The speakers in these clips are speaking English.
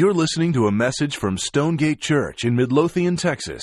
You're listening to a message from Stonegate Church in Midlothian, Texas.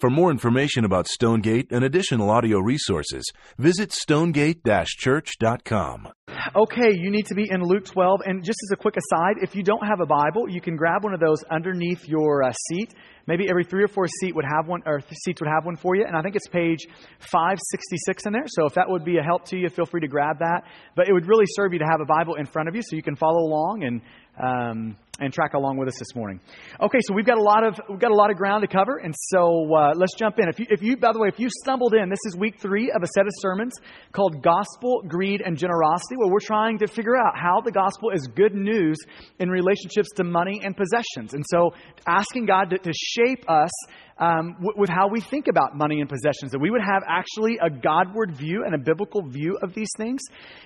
For more information about Stonegate and additional audio resources, visit stonegate-church.com. Okay, you need to be in Luke 12. And just as a quick aside, if you don't have a Bible, you can grab one of those underneath your uh, seat. Maybe every three or four seat would have one, or seats would have one for you. And I think it's page 566 in there. So if that would be a help to you, feel free to grab that. But it would really serve you to have a Bible in front of you so you can follow along and um, and track along with us this morning. Okay, so we've got a lot of we've got a lot of ground to cover, and so uh, let's jump in. If you, if you, by the way, if you stumbled in, this is week three of a set of sermons called "Gospel, Greed, and Generosity," where we're trying to figure out how the gospel is good news in relationships to money and possessions, and so asking God to, to shape us um, with how we think about money and possessions, that we would have actually a Godward view and a biblical view of these things.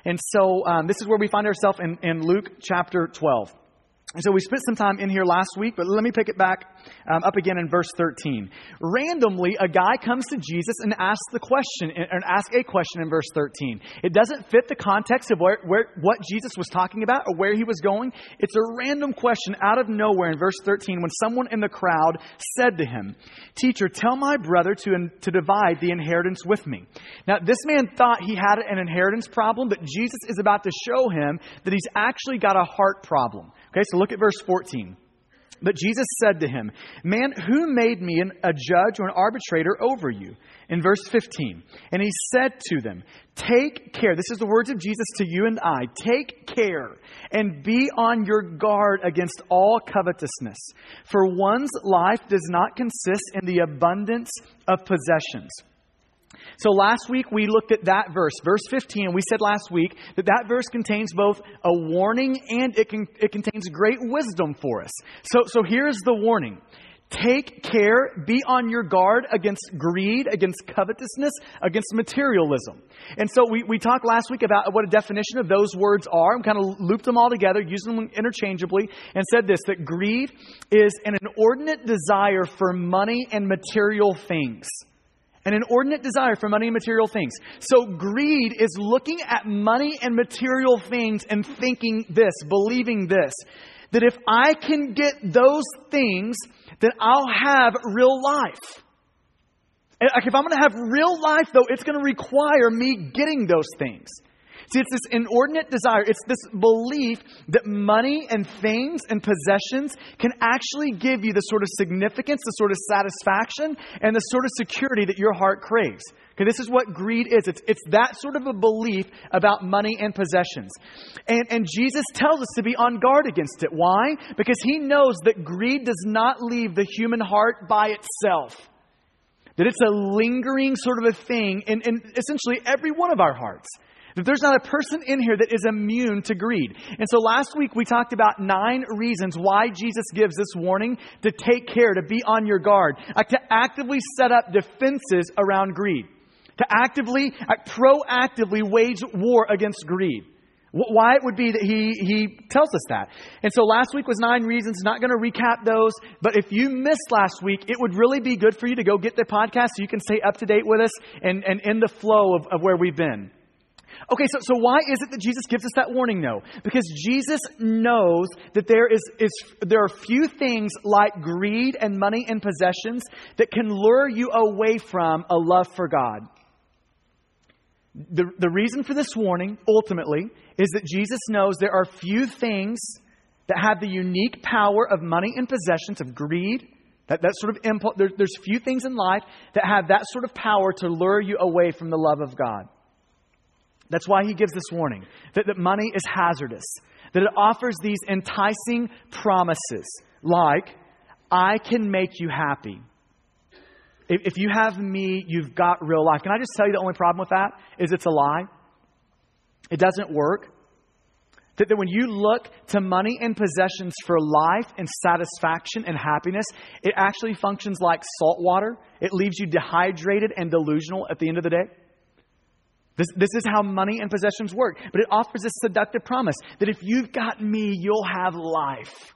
And so um, this is where we find ourselves in, in Luke chapter 12. And so we spent some time in here last week, but let me pick it back um, up again in verse 13. Randomly, a guy comes to Jesus and asks the question, and ask a question in verse 13. It doesn't fit the context of where, where, what Jesus was talking about or where he was going. It's a random question out of nowhere in verse 13 when someone in the crowd said to him, Teacher, tell my brother to, to divide the inheritance with me. Now, this man thought he had an inheritance problem, but Jesus is about to show him that he's actually got a heart problem. Okay, so look at verse 14. But Jesus said to him, Man, who made me an, a judge or an arbitrator over you? In verse 15. And he said to them, Take care. This is the words of Jesus to you and I. Take care and be on your guard against all covetousness. For one's life does not consist in the abundance of possessions. So last week we looked at that verse, verse 15, and we said last week that that verse contains both a warning and it, can, it contains great wisdom for us. So, so here's the warning. Take care, be on your guard against greed, against covetousness, against materialism. And so we, we talked last week about what a definition of those words are and kind of looped them all together, using them interchangeably, and said this that greed is an inordinate desire for money and material things an inordinate desire for money and material things. So greed is looking at money and material things and thinking this, believing this, that if I can get those things, then I'll have real life. If I'm going to have real life, though, it's going to require me getting those things. See, it's this inordinate desire, it's this belief that money and things and possessions can actually give you the sort of significance, the sort of satisfaction, and the sort of security that your heart craves. Okay, this is what greed is. It's, it's that sort of a belief about money and possessions. And, and Jesus tells us to be on guard against it. Why? Because he knows that greed does not leave the human heart by itself. That it's a lingering sort of a thing in, in essentially every one of our hearts. That there's not a person in here that is immune to greed. And so last week we talked about nine reasons why Jesus gives this warning to take care, to be on your guard, uh, to actively set up defenses around greed, to actively, uh, proactively wage war against greed. Why it would be that he, he tells us that. And so last week was nine reasons. Not going to recap those, but if you missed last week, it would really be good for you to go get the podcast so you can stay up to date with us and, and in the flow of, of where we've been. Okay, so, so why is it that Jesus gives us that warning, though? Because Jesus knows that there, is, is, there are few things like greed and money and possessions that can lure you away from a love for God. The, the reason for this warning, ultimately, is that Jesus knows there are few things that have the unique power of money and possessions, of greed, that, that sort of impulse. There, there's few things in life that have that sort of power to lure you away from the love of God. That's why he gives this warning that, that money is hazardous, that it offers these enticing promises like, I can make you happy. If, if you have me, you've got real life. Can I just tell you the only problem with that is it's a lie? It doesn't work. That, that when you look to money and possessions for life and satisfaction and happiness, it actually functions like salt water. It leaves you dehydrated and delusional at the end of the day. This, this is how money and possessions work. But it offers this seductive promise that if you've got me, you'll have life.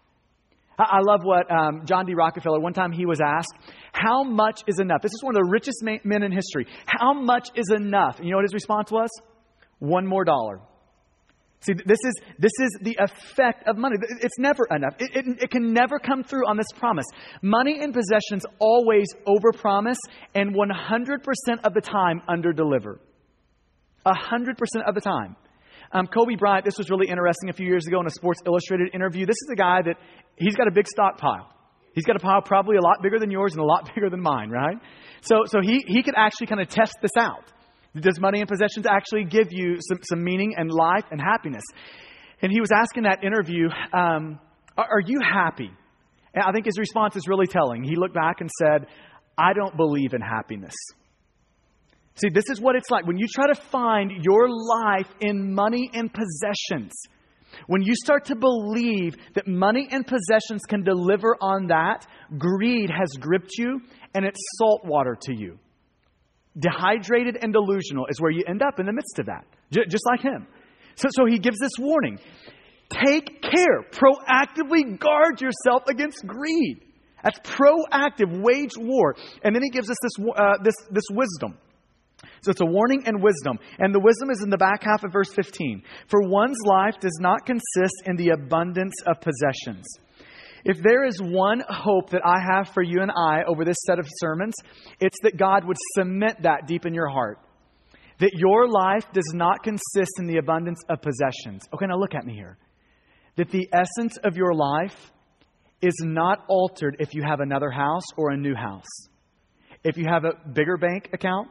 I, I love what um, John D. Rockefeller, one time he was asked, How much is enough? This is one of the richest men in history. How much is enough? And you know what his response was? One more dollar. See, this is, this is the effect of money. It's never enough. It, it, it can never come through on this promise. Money and possessions always overpromise and 100% of the time underdeliver. 100% of the time. Um, Kobe Bryant, this was really interesting a few years ago in a Sports Illustrated interview. This is a guy that he's got a big stockpile. He's got a pile probably a lot bigger than yours and a lot bigger than mine, right? So, so he, he could actually kind of test this out. Does money and possessions actually give you some, some meaning and life and happiness? And he was asking that interview, um, are, are you happy? And I think his response is really telling. He looked back and said, I don't believe in happiness. See, this is what it's like when you try to find your life in money and possessions. When you start to believe that money and possessions can deliver on that, greed has gripped you and it's salt water to you. Dehydrated and delusional is where you end up in the midst of that, just like him. So, so he gives this warning take care, proactively guard yourself against greed. That's proactive, wage war. And then he gives us this, uh, this, this wisdom. So it's a warning and wisdom. And the wisdom is in the back half of verse 15. For one's life does not consist in the abundance of possessions. If there is one hope that I have for you and I over this set of sermons, it's that God would cement that deep in your heart. That your life does not consist in the abundance of possessions. Okay, now look at me here. That the essence of your life is not altered if you have another house or a new house. If you have a bigger bank account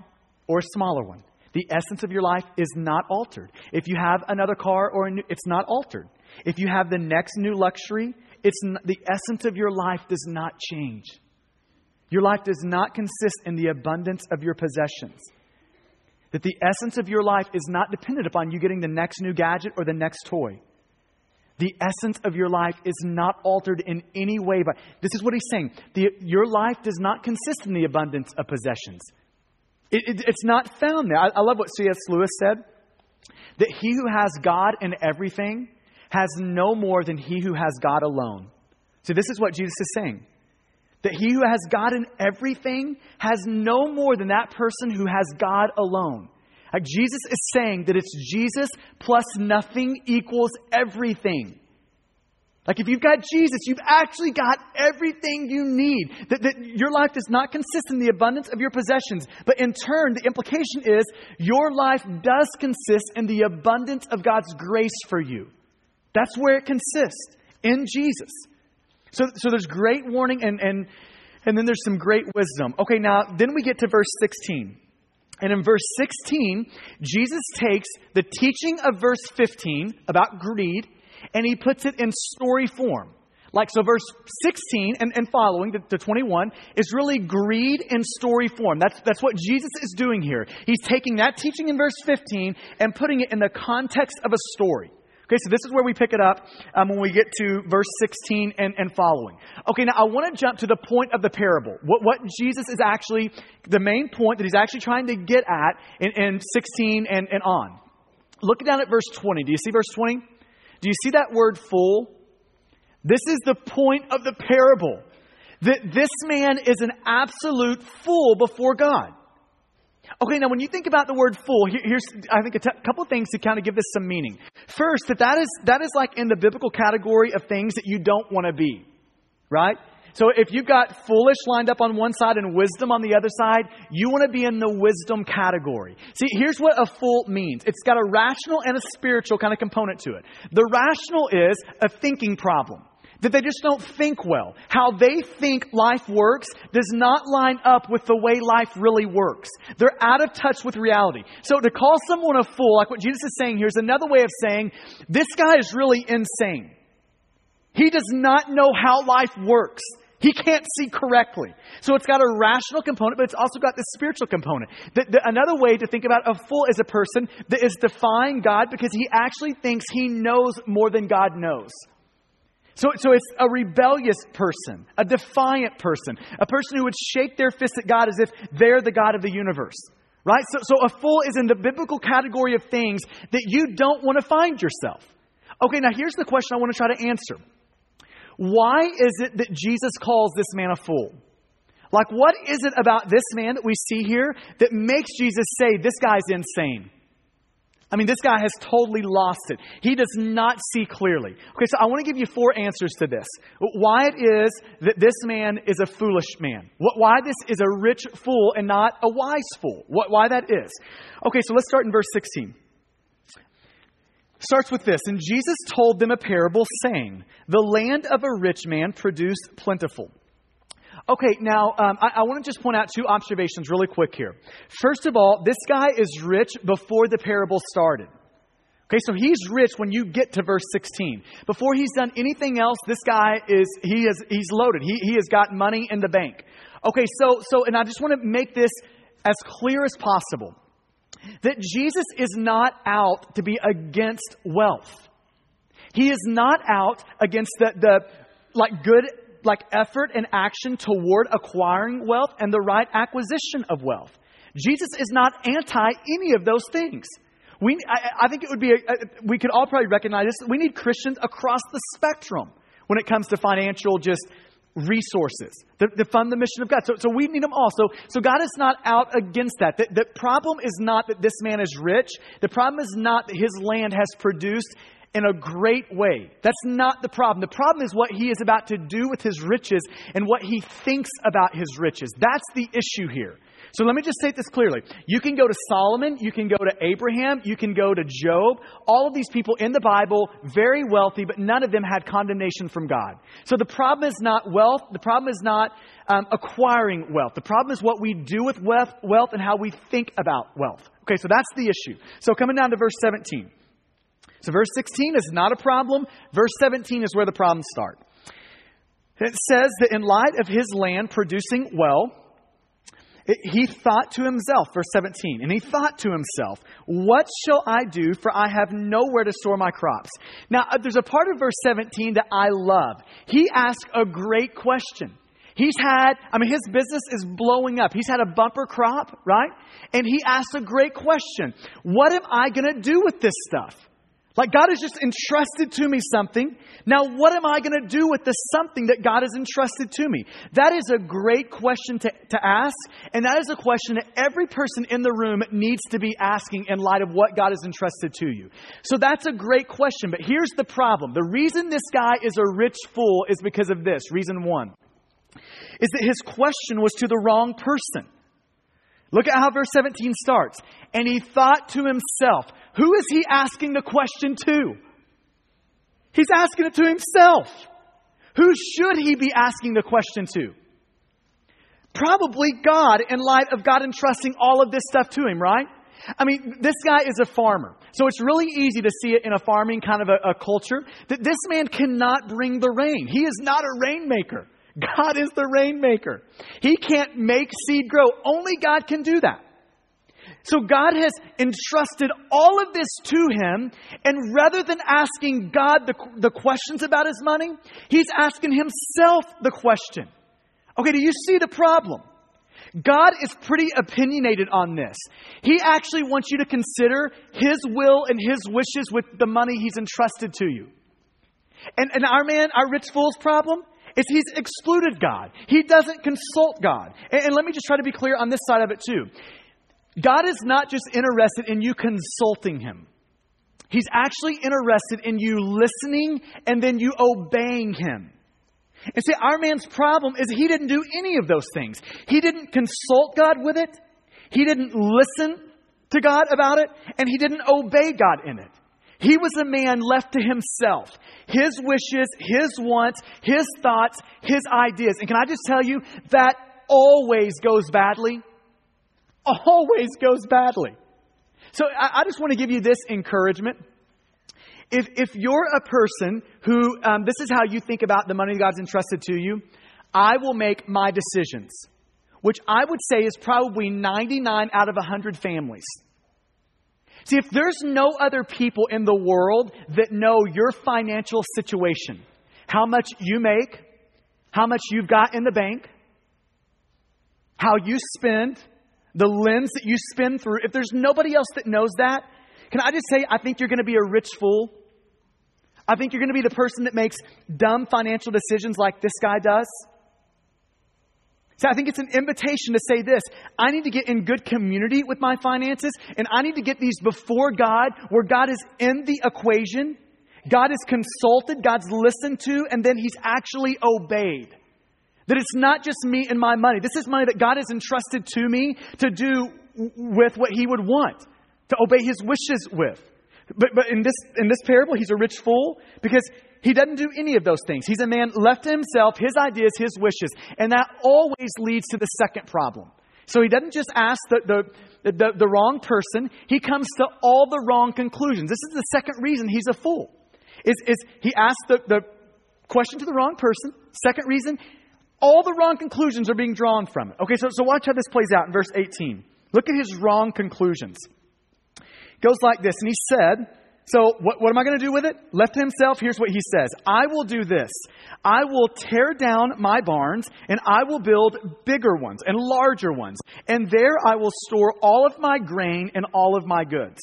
or a smaller one. The essence of your life is not altered. If you have another car or new, it's not altered. If you have the next new luxury, it's not, the essence of your life does not change. Your life does not consist in the abundance of your possessions. That the essence of your life is not dependent upon you getting the next new gadget or the next toy. The essence of your life is not altered in any way. But this is what he's saying. The, your life does not consist in the abundance of possessions. It, it, it's not found there. I, I love what C.S. Lewis said that he who has God in everything has no more than he who has God alone. So, this is what Jesus is saying. That he who has God in everything has no more than that person who has God alone. Like Jesus is saying that it's Jesus plus nothing equals everything. Like if you've got Jesus, you've actually got everything you need. That, that your life does not consist in the abundance of your possessions, but in turn, the implication is your life does consist in the abundance of God's grace for you. That's where it consists in Jesus. So, so there's great warning and, and, and then there's some great wisdom. Okay, now then we get to verse 16. And in verse 16, Jesus takes the teaching of verse 15 about greed and he puts it in story form. Like, so verse 16 and, and following to, to 21 is really greed in story form. That's, that's what Jesus is doing here. He's taking that teaching in verse 15 and putting it in the context of a story. Okay, so this is where we pick it up um, when we get to verse 16 and, and following. Okay, now I want to jump to the point of the parable. What, what Jesus is actually, the main point that he's actually trying to get at in, in 16 and, and on. Look down at verse 20. Do you see verse 20? Do you see that word fool? This is the point of the parable. That this man is an absolute fool before God. Okay, now when you think about the word fool, here's I think a t- couple things to kind of give this some meaning. First, that that is that is like in the biblical category of things that you don't want to be, right? So if you've got foolish lined up on one side and wisdom on the other side, you want to be in the wisdom category. See, here's what a fool means it's got a rational and a spiritual kind of component to it. The rational is a thinking problem that they just don't think well. How they think life works does not line up with the way life really works. They're out of touch with reality. So to call someone a fool, like what Jesus is saying here, is another way of saying this guy is really insane. He does not know how life works. He can't see correctly. So it's got a rational component, but it's also got this spiritual component. The, the, another way to think about a fool is a person that is defying God because he actually thinks he knows more than God knows. So, so it's a rebellious person, a defiant person, a person who would shake their fist at God as if they're the God of the universe. Right? So, so a fool is in the biblical category of things that you don't want to find yourself. Okay, now here's the question I want to try to answer. Why is it that Jesus calls this man a fool? Like, what is it about this man that we see here that makes Jesus say, this guy's insane? I mean, this guy has totally lost it. He does not see clearly. Okay, so I want to give you four answers to this. Why it is that this man is a foolish man. Why this is a rich fool and not a wise fool. Why that is. Okay, so let's start in verse 16. Starts with this. And Jesus told them a parable saying, The land of a rich man produced plentiful. Okay, now um, I, I want to just point out two observations really quick here. First of all, this guy is rich before the parable started. Okay, so he's rich when you get to verse 16. Before he's done anything else, this guy is he is he's loaded. He he has got money in the bank. Okay, so so and I just want to make this as clear as possible. That Jesus is not out to be against wealth. He is not out against the, the like good like effort and action toward acquiring wealth and the right acquisition of wealth. Jesus is not anti any of those things. We, I, I think it would be, a, a, we could all probably recognize this. We need Christians across the spectrum when it comes to financial just resources to, to, fund the mission of God. So, so we need them all. So, so God is not out against that. The, the problem is not that this man is rich. The problem is not that his land has produced in a great way. That's not the problem. The problem is what he is about to do with his riches and what he thinks about his riches. That's the issue here. So let me just state this clearly. You can go to Solomon, you can go to Abraham, you can go to Job. All of these people in the Bible, very wealthy, but none of them had condemnation from God. So the problem is not wealth. The problem is not um, acquiring wealth. The problem is what we do with wealth, wealth and how we think about wealth. Okay, so that's the issue. So coming down to verse 17. So verse 16 is not a problem. Verse 17 is where the problems start. It says that in light of his land producing well, he thought to himself, verse 17, and he thought to himself, What shall I do? For I have nowhere to store my crops. Now, uh, there's a part of verse 17 that I love. He asked a great question. He's had, I mean, his business is blowing up. He's had a bumper crop, right? And he asked a great question What am I going to do with this stuff? Like God has just entrusted to me something. Now, what am I going to do with the something that God has entrusted to me? That is a great question to, to ask. And that is a question that every person in the room needs to be asking in light of what God has entrusted to you. So that's a great question. But here's the problem the reason this guy is a rich fool is because of this. Reason one is that his question was to the wrong person. Look at how verse 17 starts. And he thought to himself, who is he asking the question to? He's asking it to himself. Who should he be asking the question to? Probably God, in light of God entrusting all of this stuff to him, right? I mean, this guy is a farmer. So it's really easy to see it in a farming kind of a, a culture that this man cannot bring the rain. He is not a rainmaker. God is the rainmaker. He can't make seed grow. Only God can do that. So God has entrusted all of this to him, and rather than asking God the, the questions about his money, he's asking himself the question. Okay, do you see the problem? God is pretty opinionated on this. He actually wants you to consider his will and his wishes with the money he's entrusted to you. And, and our man, our rich fool's problem, is he's excluded God. He doesn't consult God. And, and, let me just try to be clear on this side of it too. God is not just interested in you consulting him. He's actually interested in you listening and then you obeying him. And see, our man's problem is he didn't do any of those things. He didn't consult God with it. He didn't listen to God about it. And he didn't obey God in it. He was a man left to himself. His wishes, his wants, his thoughts, his ideas. And can I just tell you, that always goes badly always goes badly. So I, I just want to give you this encouragement. If, if you're a person who, um, this is how you think about the money God's entrusted to you, I will make my decisions, which I would say is probably 99 out of 100 families. See, if there's no other people in the world that know your financial situation, how much you make, how much you've got in the bank, how you spend, the lens that you spin through, if there's nobody else that knows that, can I just say, I think you're going to be a rich fool. I think you're going to be the person that makes dumb financial decisions like this guy does. So I think it's an invitation to say this I need to get in good community with my finances, and I need to get these before God, where God is in the equation, God is consulted, God's listened to, and then He's actually obeyed. That it's not just me and my money. This is money that God has entrusted to me to do with what He would want, to obey His wishes with. But, but in, this, in this parable, he's a rich fool because he doesn't do any of those things. He's a man left to himself, his ideas, his wishes. And that always leads to the second problem. So he doesn't just ask the, the, the, the wrong person, he comes to all the wrong conclusions. This is the second reason he's a fool. Is, is he asks the, the question to the wrong person. Second reason, all the wrong conclusions are being drawn from it. Okay, so, so watch how this plays out in verse 18. Look at his wrong conclusions. It goes like this, and he said, so, what, what am I going to do with it? Left to himself, here's what he says I will do this. I will tear down my barns, and I will build bigger ones and larger ones. And there I will store all of my grain and all of my goods.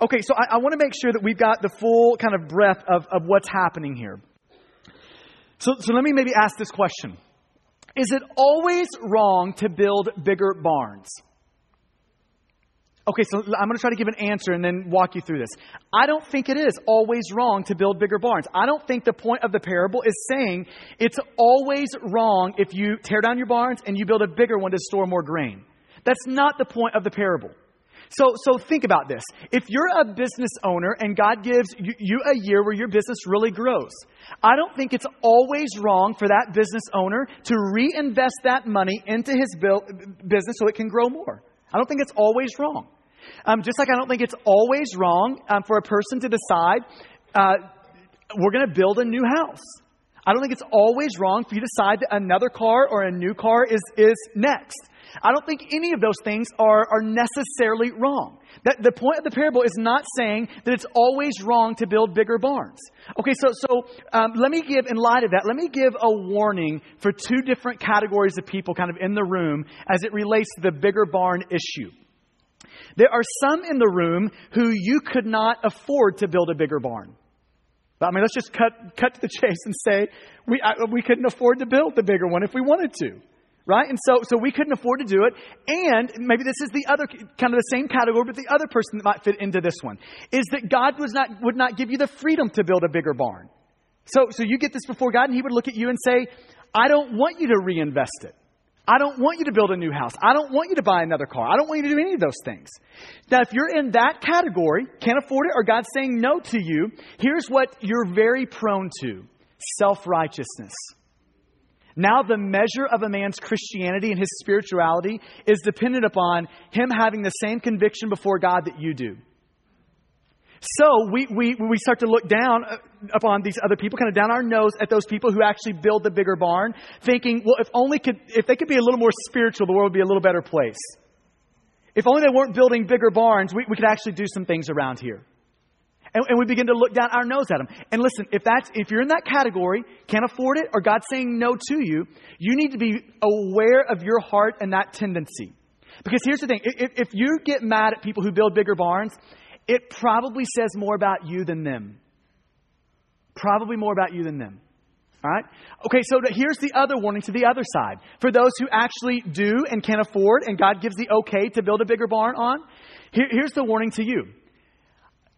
Okay, so I, I want to make sure that we've got the full kind of breadth of, of what's happening here. So, so let me maybe ask this question Is it always wrong to build bigger barns? Okay, so I'm going to try to give an answer and then walk you through this. I don't think it is always wrong to build bigger barns. I don't think the point of the parable is saying it's always wrong if you tear down your barns and you build a bigger one to store more grain. That's not the point of the parable. So, so think about this. If you're a business owner and God gives you, you, a year where your business really grows, I don't think it's always wrong for that business owner to reinvest that money into his business so it can grow more. I don't think it's always wrong. Um, just like I don't think it's always wrong um, for a person to decide uh, we're going to build a new house. I don't think it's always wrong for you to decide that another car or a new car is, is next. I don't think any of those things are, are necessarily wrong. That, the point of the parable is not saying that it's always wrong to build bigger barns. Okay, so, so um, let me give, in light of that, let me give a warning for two different categories of people kind of in the room as it relates to the bigger barn issue. There are some in the room who you could not afford to build a bigger barn. I mean, let's just cut, cut to the chase and say we, I, we couldn't afford to build the bigger one if we wanted to. Right? And so, so we couldn't afford to do it. And maybe this is the other kind of the same category, but the other person that might fit into this one is that God was not, would not give you the freedom to build a bigger barn. So, so you get this before God, and He would look at you and say, I don't want you to reinvest it. I don't want you to build a new house. I don't want you to buy another car. I don't want you to do any of those things. Now, if you're in that category, can't afford it, or God's saying no to you, here's what you're very prone to self righteousness. Now, the measure of a man's Christianity and his spirituality is dependent upon him having the same conviction before God that you do. So we, we, we start to look down uh, upon these other people, kind of down our nose at those people who actually build the bigger barn, thinking, well, if only could, if they could be a little more spiritual, the world would be a little better place. If only they weren't building bigger barns, we, we could actually do some things around here. And, and we begin to look down our nose at them. And listen, if that's, if you're in that category, can't afford it, or God's saying no to you, you need to be aware of your heart and that tendency. Because here's the thing if, if you get mad at people who build bigger barns, it probably says more about you than them. Probably more about you than them. All right? Okay, so here's the other warning to the other side. For those who actually do and can afford, and God gives the okay to build a bigger barn on, here, here's the warning to you.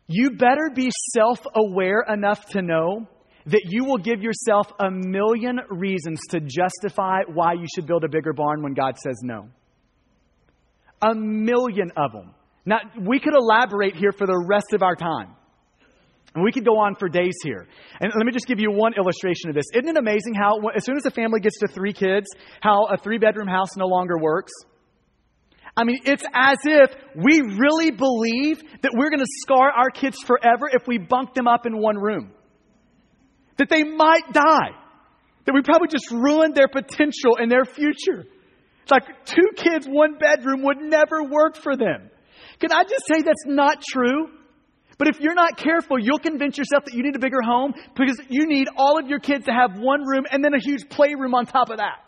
You better be self aware enough to know that you will give yourself a million reasons to justify why you should build a bigger barn when God says no. A million of them. Now, we could elaborate here for the rest of our time. And we could go on for days here. And let me just give you one illustration of this. Isn't it amazing how, as soon as a family gets to three kids, how a three bedroom house no longer works? I mean, it's as if we really believe that we're going to scar our kids forever if we bunk them up in one room. That they might die. That we probably just ruined their potential and their future. It's like two kids, one bedroom would never work for them. Can I just say that's not true? But if you're not careful, you'll convince yourself that you need a bigger home because you need all of your kids to have one room and then a huge playroom on top of that.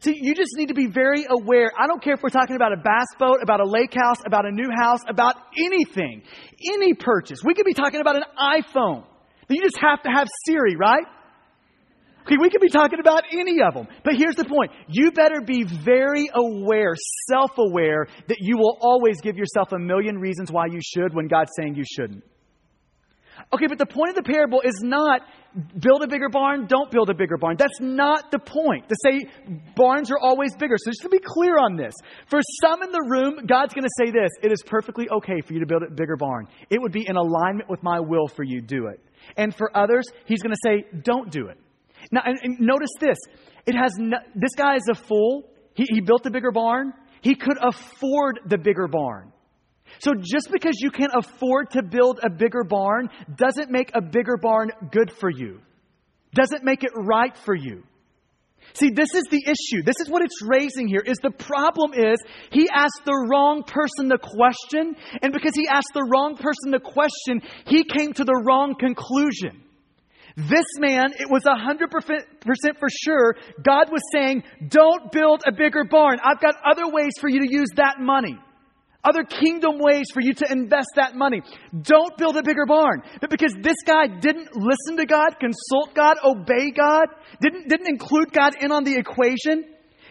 See, you just need to be very aware. I don't care if we're talking about a bass boat, about a lake house, about a new house, about anything, any purchase. We could be talking about an iPhone. You just have to have Siri, right? Okay, we could be talking about any of them. But here's the point. You better be very aware, self aware, that you will always give yourself a million reasons why you should when God's saying you shouldn't. Okay, but the point of the parable is not build a bigger barn, don't build a bigger barn. That's not the point. To say barns are always bigger. So just to be clear on this, for some in the room, God's going to say this it is perfectly okay for you to build a bigger barn. It would be in alignment with my will for you, do it. And for others, He's going to say, don't do it. Now, and, and notice this it has no, this guy is a fool. He, he built a bigger barn, he could afford the bigger barn. So just because you can afford to build a bigger barn doesn't make a bigger barn good for you. Doesn't make it right for you. See, this is the issue. This is what it's raising here is the problem is he asked the wrong person the question, and because he asked the wrong person the question, he came to the wrong conclusion. This man, it was 100% for sure, God was saying, don't build a bigger barn. I've got other ways for you to use that money other kingdom ways for you to invest that money. Don't build a bigger barn. But because this guy didn't listen to God, consult God, obey God, didn't, didn't include God in on the equation,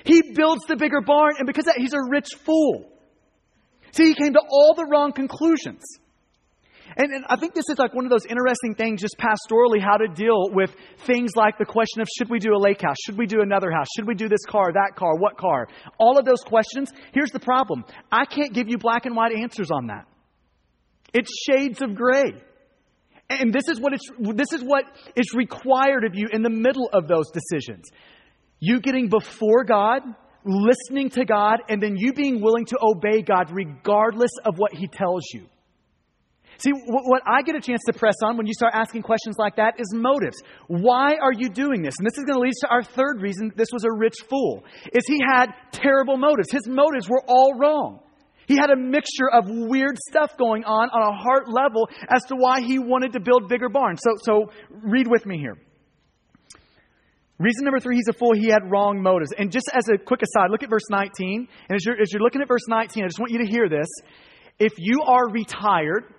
he builds the bigger barn, and because that, he's a rich fool. See, he came to all the wrong conclusions. And, and, I think this is like one of those interesting things, just pastorally, how to deal with things like the question of should we do a lake house? Should we do another house? Should we do this car, that car, what car? All of those questions. Here's the problem I can't give you black and white answers on that. It's shades of gray. And this is what, it's, this is what is required of you in the middle of those decisions. You getting before God, listening to God, and then you being willing to obey God regardless of what He tells you. See, what I get a chance to press on when you start asking questions like that is motives. Why are you doing this? And this is going to lead us to our third reason this was a rich fool. Is he had terrible motives. His motives were all wrong. He had a mixture of weird stuff going on on a heart level as to why he wanted to build bigger barns. So, so read with me here. Reason number three, he's a fool. He had wrong motives. And just as a quick aside, look at verse 19. And as you're, as you're looking at verse 19, I just want you to hear this. If you are retired,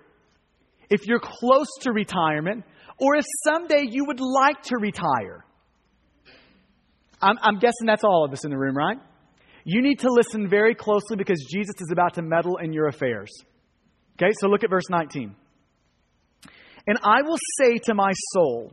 if you're close to retirement, or if someday you would like to retire. I'm, I'm, guessing that's all of us in the room, right? You need to listen very closely because Jesus is about to meddle in your affairs. Okay, so look at verse 19. And I will say to my soul,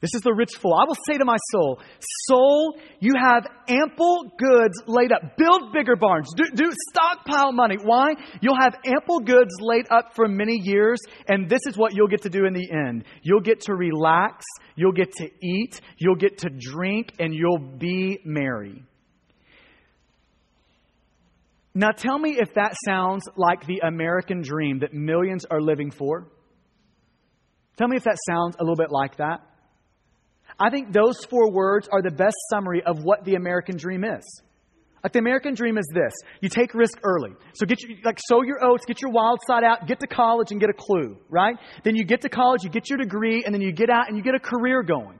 this is the rich fool. I will say to my soul, Soul, you have ample goods laid up. Build bigger barns. Do, do stockpile money. Why? You'll have ample goods laid up for many years, and this is what you'll get to do in the end. You'll get to relax, you'll get to eat, you'll get to drink, and you'll be merry. Now tell me if that sounds like the American dream that millions are living for. Tell me if that sounds a little bit like that. I think those four words are the best summary of what the American dream is. Like the American dream is this: you take risk early. So get your, like sow your oats, get your wild side out, get to college and get a clue, right? Then you get to college, you get your degree, and then you get out and you get a career going.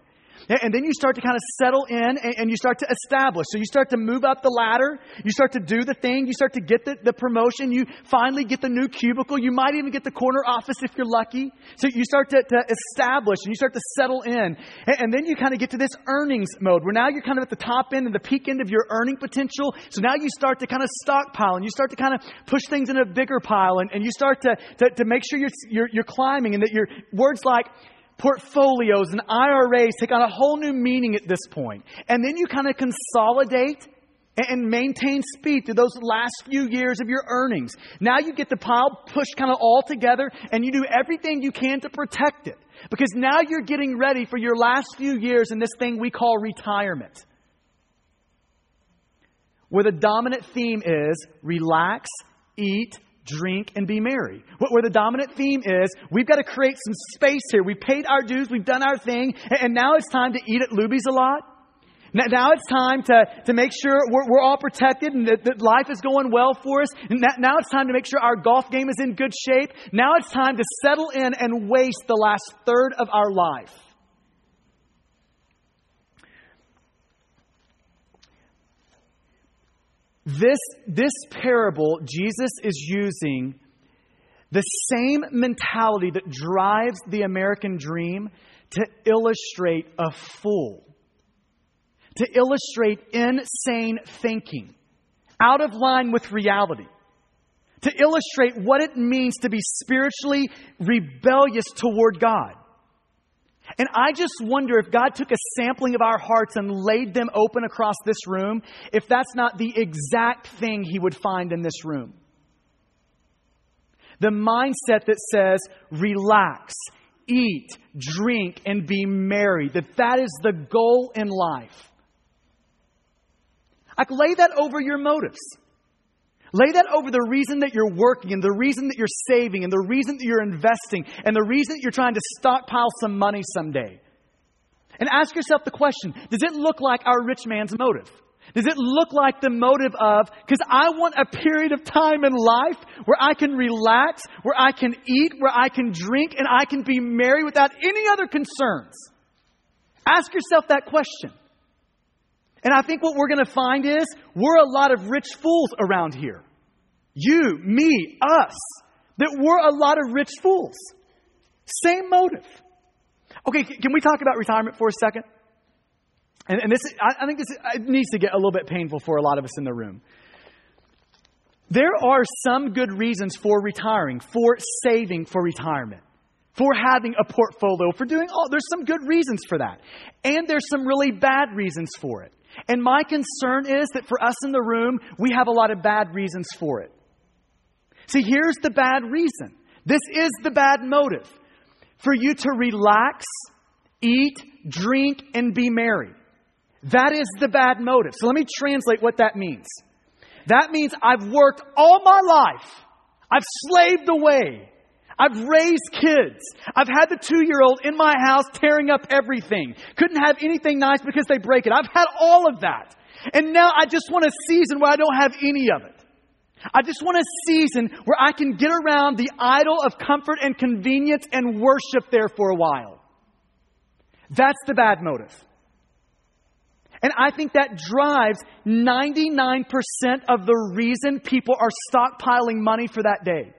And then you start to kind of settle in and you start to establish. So you start to move up the ladder. You start to do the thing. You start to get the, the promotion. You finally get the new cubicle. You might even get the corner office if you're lucky. So you start to, to establish and you start to settle in. And, and then you kind of get to this earnings mode where now you're kind of at the top end and the peak end of your earning potential. So now you start to kind of stockpile and you start to kind of push things in a bigger pile and, and you start to, to, to make sure you're, you're, you're climbing and that your words like, portfolios and IRAs take on a whole new meaning at this point. And then you kind of consolidate and maintain speed through those last few years of your earnings. Now you get the pile pushed kind of all together and you do everything you can to protect it. Because now you're getting ready for your last few years in this thing we call retirement. Where the dominant theme is relax, eat, drink, and be merry. What, Where the dominant theme is, we've got to create some space here. We've paid our dues, we've done our thing, and now it's time to eat at Luby's a lot. Now it's time to, to make sure we're, we're all protected and that, that, life is going well for us. Now it's time to make sure our golf game is in good shape. Now it's time to settle in and waste the last third of our life. This, this parable, Jesus is using the same mentality that drives the American dream to illustrate a fool. to illustrate insane thinking, out of line with reality, to illustrate what it means to be spiritually rebellious toward God. And I just wonder if God took a sampling of our hearts and laid them open across this room, if that's not the exact thing He would find in this room. The mindset that says, relax, eat, drink, and be merry, that that is the goal in life. I could lay that over your motives. Lay that over the reason that you're working and the reason that you're saving and the reason that you're investing and the reason that you're trying to stockpile some money someday. And ask yourself the question Does it look like our rich man's motive? Does it look like the motive of, because I want a period of time in life where I can relax, where I can eat, where I can drink, and I can be merry without any other concerns? Ask yourself that question. And I think what we're going to find is we're a lot of rich fools around here. You, me, us. That we're a lot of rich fools. Same motive. Okay, can we talk about retirement for a second? And, and this, I, I think this it needs to get a little bit painful for a lot of us in the room. There are some good reasons for retiring, for saving for retirement, for having a portfolio, for doing all. There's some good reasons for that. And there's some really bad reasons for it. And my concern is that for us in the room, we have a lot of bad reasons for it. See, here's the bad reason. This is the bad motive for you to relax, eat, drink, and be merry. That is the bad motive. So let me translate what that means. That means I've worked all my life, I've slaved away, I've raised kids. I've had the two year old in my house tearing up everything. Couldn't have anything nice because they break it. I've had all of that. And now I just want a season where I don't have any of it. I just want a season where I can get around the idol of comfort and convenience and worship there for a while. That's the bad motive. And I think that drives 99% of the reason people are stockpiling money for that day.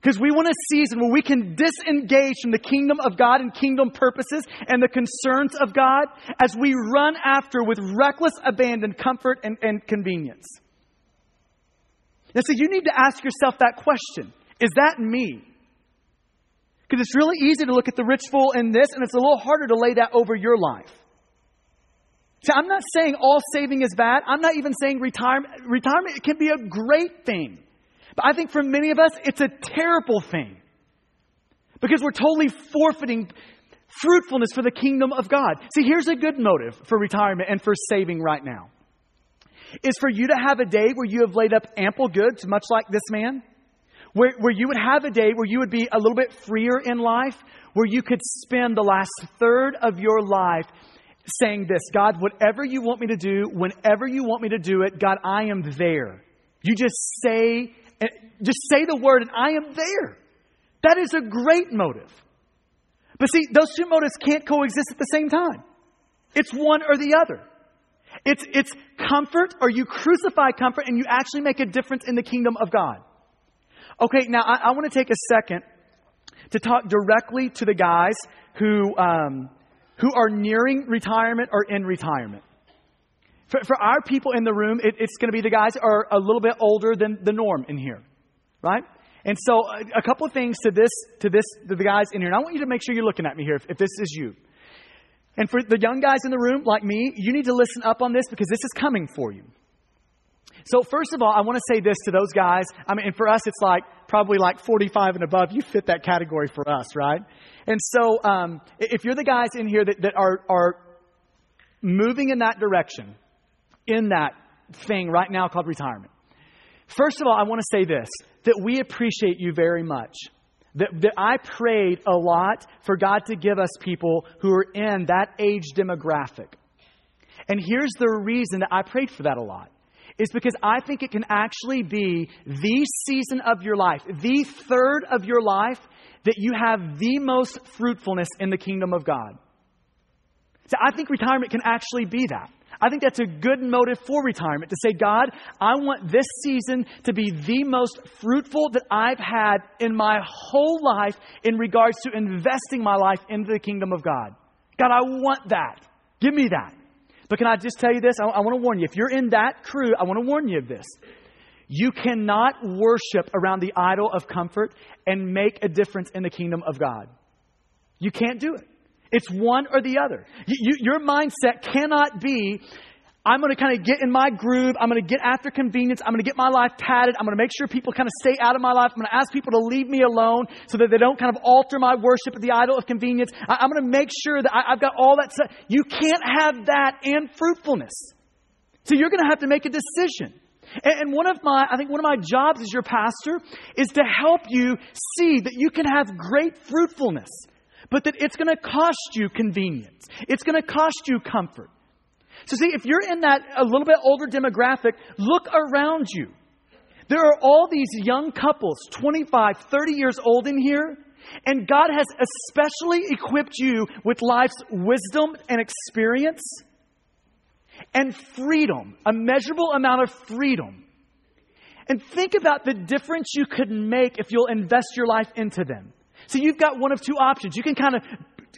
Because we want a season where we can disengage from the kingdom of God and kingdom purposes and the concerns of God as we run after with reckless abandon comfort and, and convenience. And so you need to ask yourself that question Is that me? Because it's really easy to look at the rich fool in this, and it's a little harder to lay that over your life. See, I'm not saying all saving is bad. I'm not even saying retirement. Retirement can be a great thing. But I think for many of us, it's a terrible thing because we're totally forfeiting fruitfulness for the kingdom of God. See, here's a good motive for retirement and for saving right now is for you to have a day where you have laid up ample goods, much like this man, where, where you would have a day where you would be a little bit freer in life, where you could spend the last third of your life saying this God, whatever you want me to do, whenever you want me to do it, God, I am there. You just say just say the word and I am there. That is a great motive. But see, those two motives can't coexist at the same time. It's one or the other. It's, it's comfort or you crucify comfort and you actually make a difference in the kingdom of God. Okay, now I, I want to take a second to talk directly to the guys who, um, who are nearing retirement or in retirement. For, for our people in the room, it, it's going to be the guys are a little bit older than the norm in here, right? And so, a, a couple of things to this, to this, to the guys in here. And I want you to make sure you're looking at me here if, if this is you. And for the young guys in the room, like me, you need to listen up on this because this is coming for you. So, first of all, I want to say this to those guys. I mean, and for us, it's like probably like 45 and above. You fit that category for us, right? And so, um, if you're the guys in here that, that are, are moving in that direction, in that thing right now called retirement. First of all, I want to say this that we appreciate you very much. That, that I prayed a lot for God to give us people who are in that age demographic. And here's the reason that I prayed for that a lot is because I think it can actually be the season of your life, the third of your life that you have the most fruitfulness in the kingdom of God. So I think retirement can actually be that. I think that's a good motive for retirement to say, God, I want this season to be the most fruitful that I've had in my whole life in regards to investing my life into the kingdom of God. God, I want that. Give me that. But can I just tell you this? I, I want to warn you. If you're in that crew, I want to warn you of this. You cannot worship around the idol of comfort and make a difference in the kingdom of God. You can't do it. It's one or the other. You, you, your mindset cannot be I'm going to kind of get in my groove. I'm going to get after convenience. I'm going to get my life padded. I'm going to make sure people kind of stay out of my life. I'm going to ask people to leave me alone so that they don't kind of alter my worship at the idol of convenience. I, am going to make sure that I, I've got all that stuff. You can't have that and fruitfulness. So you're going to have to make a decision. And one of my, I think one of my jobs as your pastor is to help you see that you can have great fruitfulness, but that it's going to cost you convenience. It's going to cost you comfort. So, see, if you're in that a little bit older demographic, look around you. There are all these young couples, 25, 30 years old in here, and God has especially equipped you with life's wisdom and experience and freedom, a measurable amount of freedom. And think about the difference you could make if you'll invest your life into them. So you've got one of two options. You can kind of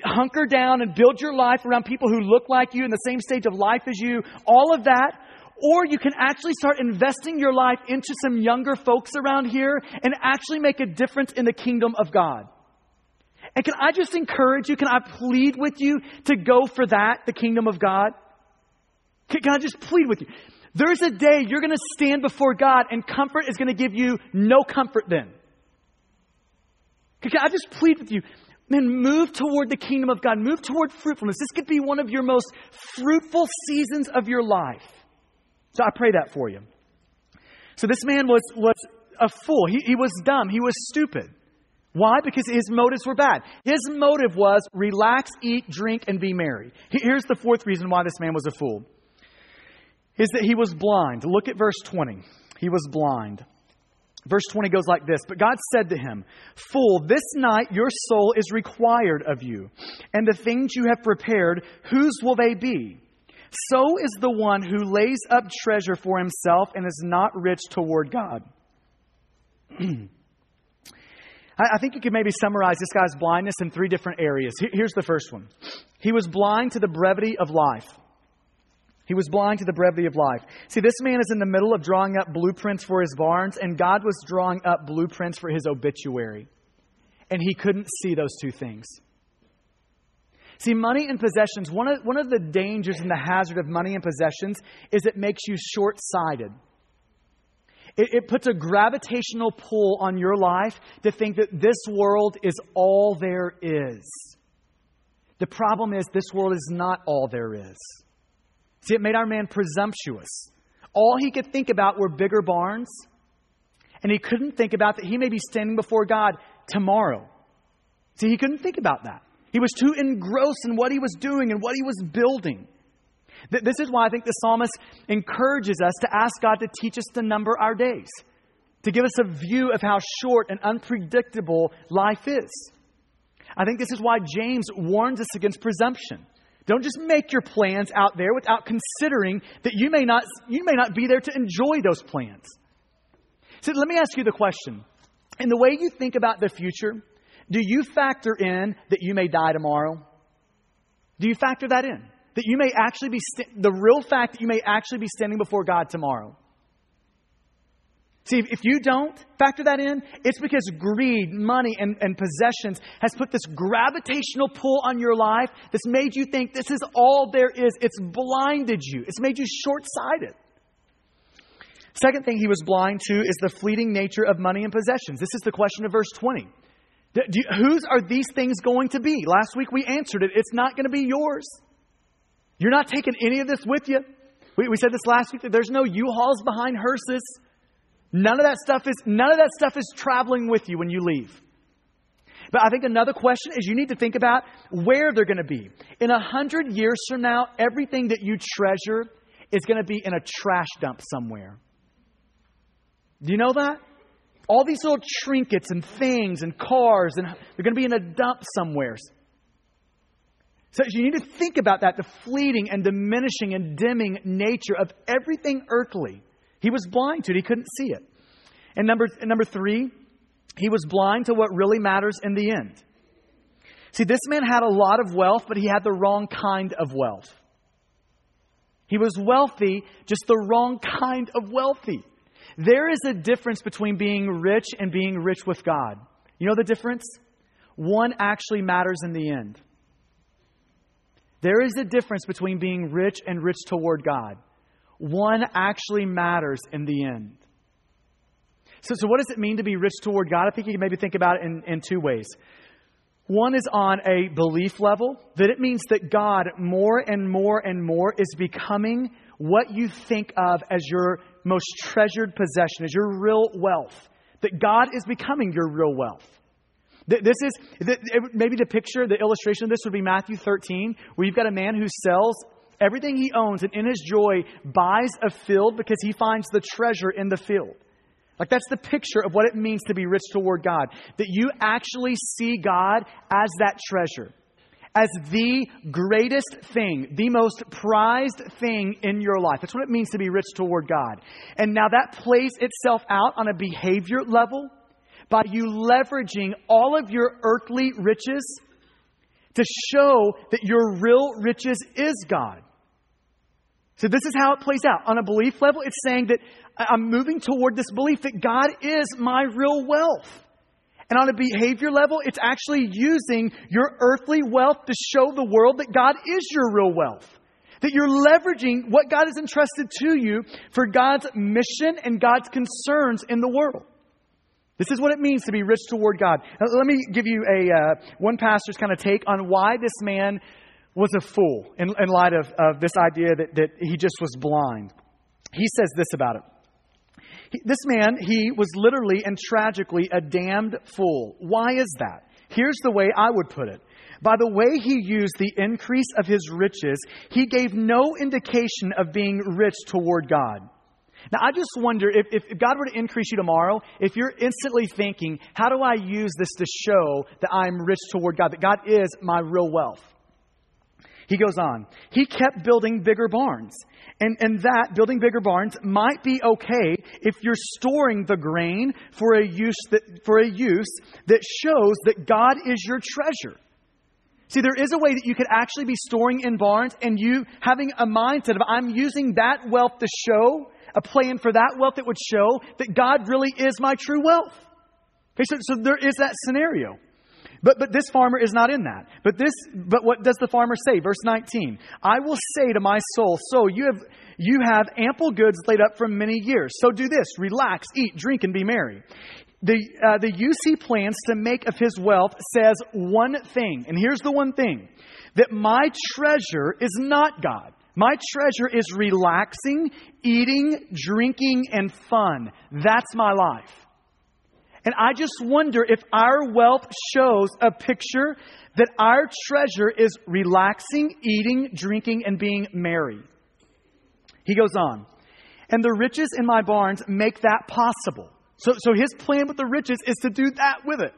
hunker down and build your life around people who look like you in the same stage of life as you, all of that. Or you can actually start investing your life into some younger folks around here and actually make a difference in the kingdom of God. And can I just encourage you, can I plead with you to go for that, the kingdom of God? Can, can I just plead with you? There's a day you're going to stand before God and comfort is going to give you no comfort then. I just plead with you? Man, move toward the kingdom of God. Move toward fruitfulness. This could be one of your most fruitful seasons of your life. So I pray that for you. So this man was, was a fool. He, he was dumb. He was stupid. Why? Because his motives were bad. His motive was relax, eat, drink, and be merry. Here's the fourth reason why this man was a fool. Is that he was blind. Look at verse 20. He was blind. Verse 20 goes like this But God said to him, Fool, this night your soul is required of you, and the things you have prepared, whose will they be? So is the one who lays up treasure for himself and is not rich toward God. I think you could maybe summarize this guy's blindness in three different areas. Here's the first one He was blind to the brevity of life. He was blind to the brevity of life. See, this man is in the middle of drawing up blueprints for his barns, and God was drawing up blueprints for his obituary. And he couldn't see those two things. See, money and possessions, one of, one of the dangers and the hazard of money and possessions is it makes you short sighted. It, it puts a gravitational pull on your life to think that this world is all there is. The problem is, this world is not all there is. See, it made our man presumptuous. All he could think about were bigger barns, and he couldn't think about that he may be standing before God tomorrow. See, he couldn't think about that. He was too engrossed in what he was doing and what he was building. This is why I think the psalmist encourages us to ask God to teach us to number our days, to give us a view of how short and unpredictable life is. I think this is why James warns us against presumption. Don't just make your plans out there without considering that you may not, you may not be there to enjoy those plans. So let me ask you the question. In the way you think about the future, do you factor in that you may die tomorrow? Do you factor that in? That you may actually be, st- the real fact that you may actually be standing before God tomorrow? See, if you don't factor that in, it's because greed, money, and, and possessions has put this gravitational pull on your life that's made you think this is all there is. It's blinded you, it's made you short sighted. Second thing he was blind to is the fleeting nature of money and possessions. This is the question of verse 20. You, whose are these things going to be? Last week we answered it. It's not going to be yours. You're not taking any of this with you. We, we said this last week that there's no U-Hauls behind hearses. None of that stuff is none of that stuff is traveling with you when you leave. But I think another question is you need to think about where they're going to be. In a hundred years from now, everything that you treasure is going to be in a trash dump somewhere. Do you know that? All these little trinkets and things and cars, and they're going to be in a dump somewhere. So you need to think about that the fleeting and diminishing and dimming nature of everything earthly. He was blind to it, he couldn't see it. And number, and number three, he was blind to what really matters in the end. See, this man had a lot of wealth, but he had the wrong kind of wealth. He was wealthy, just the wrong kind of wealthy. There is a difference between being rich and being rich with God. You know the difference? One actually matters in the end. There is a difference between being rich and rich toward God. One actually matters in the end. So, so what does it mean to be rich toward God? I think you can maybe think about it in, in two ways. One is on a belief level, that it means that God more and more and more is becoming what you think of as your most treasured possession, as your real wealth. That God is becoming your real wealth. This is maybe the picture, the illustration of this would be Matthew 13, where you've got a man who sells everything he owns and in his joy buys a field because he finds the treasure in the field. Like that's the picture of what it means to be rich toward God. That you actually see God as that treasure, as the greatest thing, the most prized thing in your life. That's what it means to be rich toward God. And now that plays itself out on a behavior level by you leveraging all of your earthly riches to show that your real riches is God. So, this is how it plays out. On a belief level, it's saying that I'm moving toward this belief that God is my real wealth. And on a behavior level, it's actually using your earthly wealth to show the world that God is your real wealth. That you're leveraging what God has entrusted to you for God's mission and God's concerns in the world. This is what it means to be rich toward God. Now, let me give you a uh, one pastor's kind of take on why this man was a fool in, in light of, of this idea that, that he just was blind. He says this about it. He, this man, he was literally and tragically a damned fool. Why is that? Here's the way I would put it. By the way he used the increase of his riches, he gave no indication of being rich toward God. Now, I just wonder if, if God were to increase you tomorrow, if you're instantly thinking, how do I use this to show that I'm rich toward God, that God is my real wealth? He goes on. He kept building bigger barns. And, and that, building bigger barns, might be okay if you're storing the grain for a use that, for a use that shows that God is your treasure. See, there is a way that you could actually be storing in barns and you having a mindset of, I'm using that wealth to show, a plan for that wealth that would show that God really is my true wealth. Okay, so, so there is that scenario. But, but this farmer is not in that. But this, but what does the farmer say? Verse 19. I will say to my soul, so you have, you have ample goods laid up for many years. So do this, relax, eat, drink, and be merry. The, uh, the use he plans to make of his wealth says one thing. And here's the one thing. That my treasure is not God. My treasure is relaxing, eating, drinking, and fun. That's my life. And I just wonder if our wealth shows a picture that our treasure is relaxing, eating, drinking, and being merry. He goes on, and the riches in my barns make that possible. So, so his plan with the riches is to do that with it.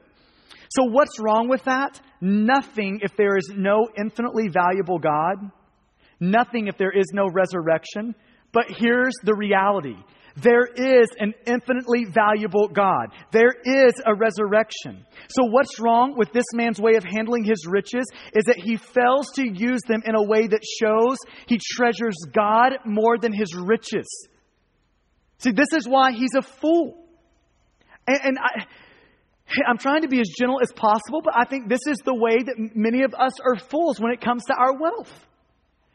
So, what's wrong with that? Nothing if there is no infinitely valuable God, nothing if there is no resurrection. But here's the reality there is an infinitely valuable God. There is a resurrection. So, what's wrong with this man's way of handling his riches is that he fails to use them in a way that shows he treasures God more than his riches. See, this is why he's a fool. And, and I. I'm trying to be as gentle as possible, but I think this is the way that many of us are fools when it comes to our wealth.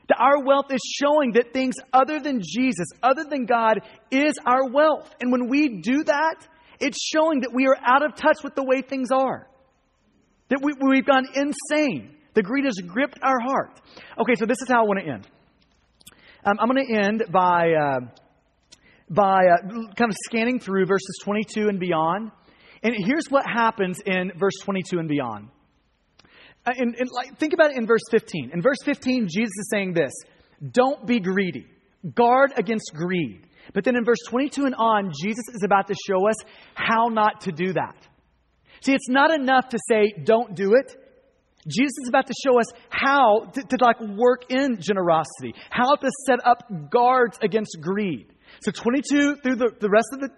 That our wealth is showing that things other than Jesus, other than God, is our wealth. And when we do that, it's showing that we are out of touch with the way things are. That we, we've gone insane. The greed has gripped our heart. Okay, so this is how I want to end. Um, I'm going to end by, uh, by uh, kind of scanning through verses 22 and beyond. And here's what happens in verse 22 and beyond. Uh, in, in, like, think about it in verse 15. In verse 15, Jesus is saying this Don't be greedy, guard against greed. But then in verse 22 and on, Jesus is about to show us how not to do that. See, it's not enough to say, don't do it. Jesus is about to show us how to, to like work in generosity, how to set up guards against greed. So 22 through the, the rest of the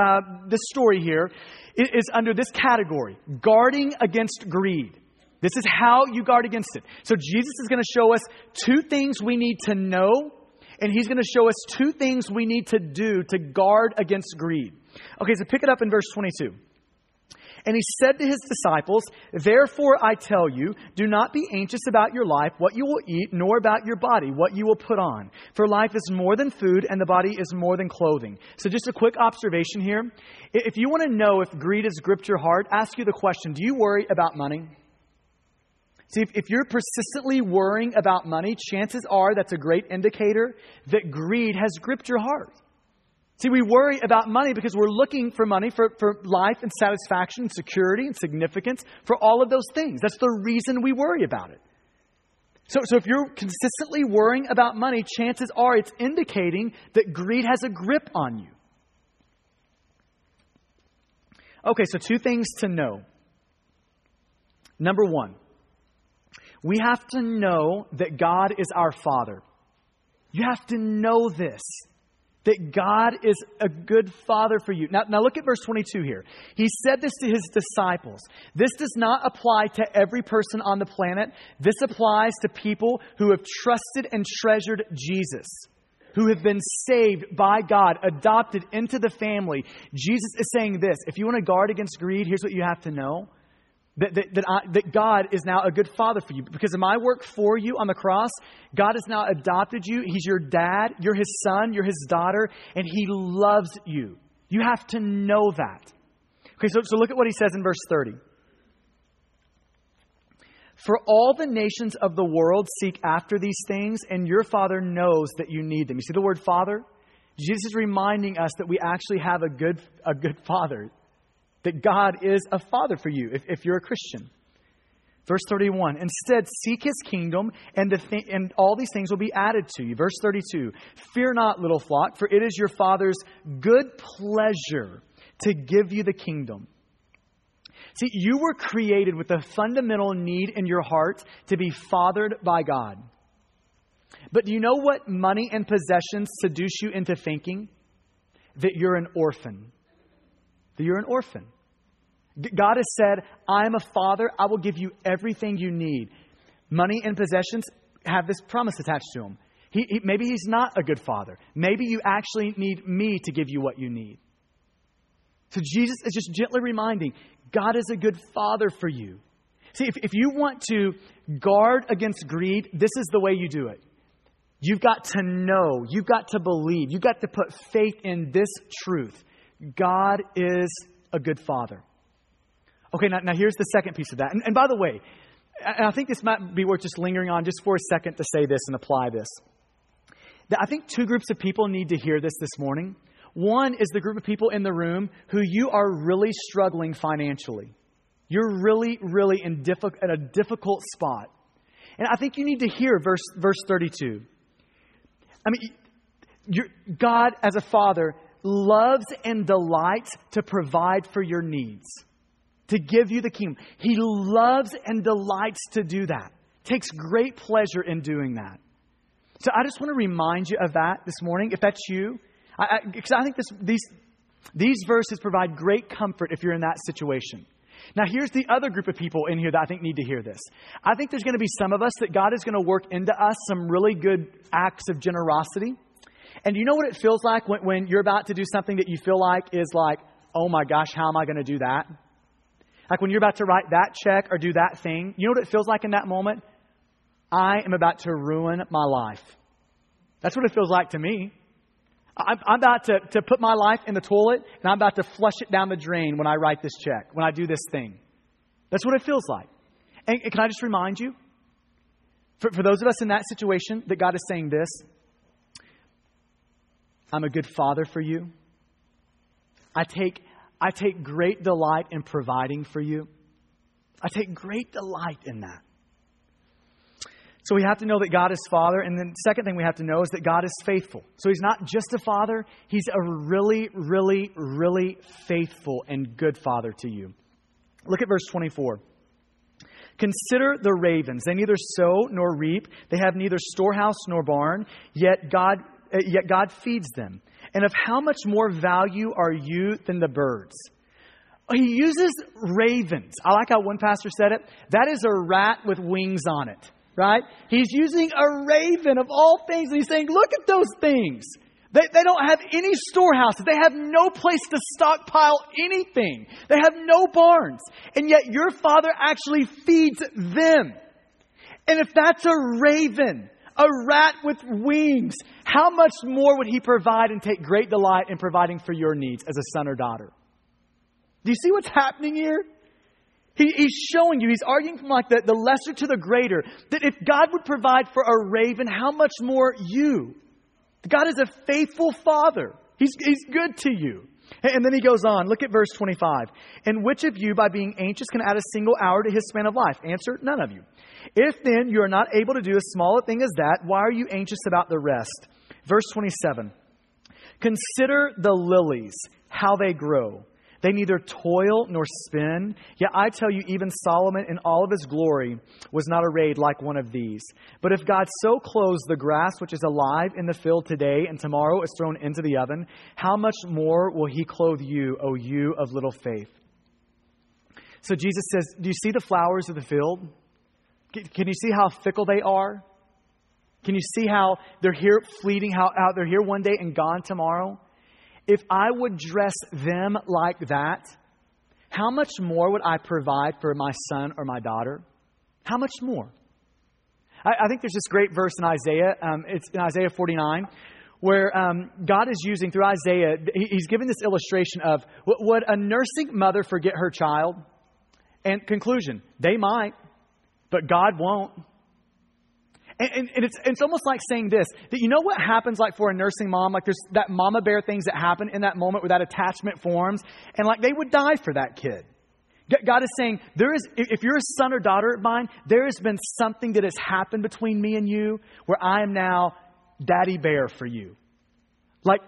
uh, this story here is under this category, guarding against greed. This is how you guard against it. So Jesus is going to show us two things we need to know and he's going to show us two things we need to do to guard against greed. Okay, so pick it up in verse 22. And he said to his disciples, Therefore I tell you, do not be anxious about your life, what you will eat, nor about your body, what you will put on. For life is more than food, and the body is more than clothing. So, just a quick observation here. If you want to know if greed has gripped your heart, ask you the question Do you worry about money? See, if, if, you're persistently worrying about money, chances are that's a great indicator that greed has gripped your heart. See, we worry about money because we're looking for money for, for life and satisfaction and security and significance for all of those things. That's the reason we worry about it. So, so if you're consistently worrying about money, chances are it's indicating that greed has a grip on you. Okay, so two things to know. Number one, we have to know that God is our Father. You have to know this that God is a good father for you. Now, now look at verse 22 here. He said this to his disciples. This does not apply to every person on the planet. This applies to people who have trusted and treasured Jesus, who have been saved by God, adopted into the family. Jesus is saying this if you want to guard against greed, here's what you have to know that, that, that, I, that, God is now a good father for you. Because of my work for you on the cross, God has now adopted you. He's your dad, you're his son, you're his daughter, and he loves you. You have to know that. Okay, so, so look at what he says in verse 30. For all the nations of the world seek after these things, and your Father knows that you need them. You see the word Father? Jesus is reminding us that we actually have a good, a good Father that God is a father for you if, if you're a Christian. Verse 31 Instead, seek his kingdom, and, th- and all these things will be added to you. Verse 32 Fear not, little flock, for it is your Father's good pleasure to give you the kingdom. See, you were created with a fundamental need in your heart to be fathered by God. But do you know what money and possessions seduce you into thinking? That you're an orphan. That you're an orphan. God has said, I am a father. I will give you everything you need. Money and possessions have this promise attached to them. He, he, maybe he's not a good father. Maybe you actually need me to give you what you need. So Jesus is just gently reminding God is a good father for you. See, if, if you want to guard against greed, this is the way you do it. You've got to know, you've got to believe, you've got to put faith in this truth God is a good father. Okay, now, now here's the second piece of that. And, and by the way, I think this might be worth just lingering on just for a second to say this and apply this. I think two groups of people need to hear this this morning. One is the group of people in the room who you are really struggling financially. You're really, really in diffi- a difficult spot. And I think you need to hear verse, verse 32. I mean, God, as a father, loves and delights to provide for your needs to give you the kingdom. He loves and delights to do that, takes great pleasure in doing that. So I just want to remind you of that this morning, if that's you, because I, I, I, think this, these, these verses provide great comfort if you're in that situation. Now, here's the other group of people in here that I think need to hear this. I think there's going to be some of us that God is going to work into us some really good acts of generosity. And you know what it feels like when, when you're about to do something that you feel like is like, oh my gosh, how am I going to do that? Like when you're about to write that check or do that thing, you know what it feels like in that moment? I am about to ruin my life. That's what it feels like to me. I'm, I'm about to, to put my life in the toilet and I'm about to flush it down the drain when I write this check, when I do this thing. That's what it feels like. And, and can I just remind you, for, for those of us in that situation, that God is saying this I'm a good father for you. I take I take great delight in providing for you. I take great delight in that. So we have to know that God is Father. And the second thing we have to know is that God is faithful. So He's not just a Father, He's a really, really, really faithful and good Father to you. Look at verse 24. Consider the ravens. They neither sow nor reap, they have neither storehouse nor barn, yet God, uh, yet God feeds them. And of how much more value are you than the birds? He uses ravens. I like how one pastor said it. That is a rat with wings on it. right? He's using a raven of all things, and he's saying, Look at those things. They, they don't have any storehouses. They have no place to stockpile anything. They have no barns. And yet your father actually feeds them. And if that's a raven, a rat with wings, how much more would he provide and take great delight in providing for your needs as a son or daughter? Do you see what's happening here? He, he's showing you, he's arguing from like the, the lesser to the greater, that if God would provide for a raven, how much more you? God is a faithful father. He's, he's good to you. And then he goes on. Look at verse 25. And which of you, by being anxious, can add a single hour to his span of life? Answer, none of you. If then you are not able to do as small a thing as that, why are you anxious about the rest? Verse 27. Consider the lilies, how they grow. They neither toil nor spin. Yet I tell you, even Solomon in all of his glory was not arrayed like one of these. But if God so clothes the grass which is alive in the field today and tomorrow is thrown into the oven, how much more will he clothe you, O you of little faith? So Jesus says, Do you see the flowers of the field? Can you see how fickle they are? Can you see how they're here fleeting, how, how they're here one day and gone tomorrow? If I would dress them like that, how much more would I provide for my son or my daughter? How much more? I, I think there's this great verse in Isaiah. Um, it's in Isaiah 49 where um, God is using through Isaiah, he's giving this illustration of would a nursing mother forget her child? And conclusion, they might, but God won't. And, and, and, it's, it's almost like saying this that you know what happens like for a nursing mom? Like there's that mama bear things that happen in that moment where that attachment forms, and like they would die for that kid. God is saying, there is, if you're a son or daughter of mine, there has been something that has happened between me and you where I am now daddy bear for you. Like,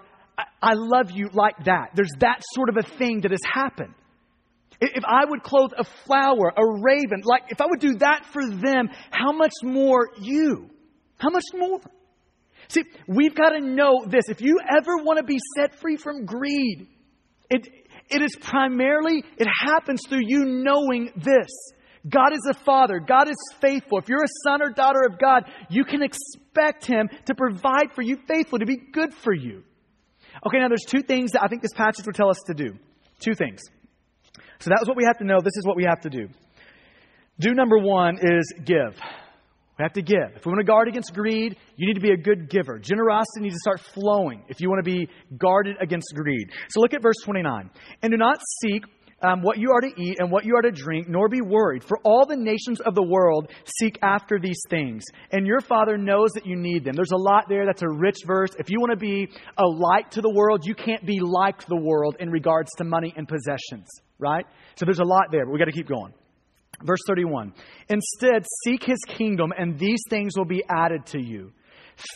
I love you like that. There's that sort of a thing that has happened. If I would clothe a flower, a raven, like if I would do that for them, how much more you? How much more? See, we've got to know this. If you ever want to be set free from greed, it, it is primarily, it happens through you knowing this. God is a father. God is faithful. If you're a son or daughter of God, you can expect Him to provide for you faithful, to be good for you. Okay, now there's two things that I think this passage would tell us to do. Two things. So that was what we have to know. This is what we have to do. Do number one is give. We have to give. If we want to guard against greed, you need to be a good giver. Generosity needs to start flowing if you want to be guarded against greed. So look at verse 29. And do not seek um, what you are to eat and what you are to drink, nor be worried. For all the nations of the world seek after these things, and your Father knows that you need them. There's a lot there. That's a rich verse. If you want to be a light to the world, you can't be like the world in regards to money and possessions, right? So there's a lot there, but we got to keep going. Verse 31 Instead, seek his kingdom, and these things will be added to you.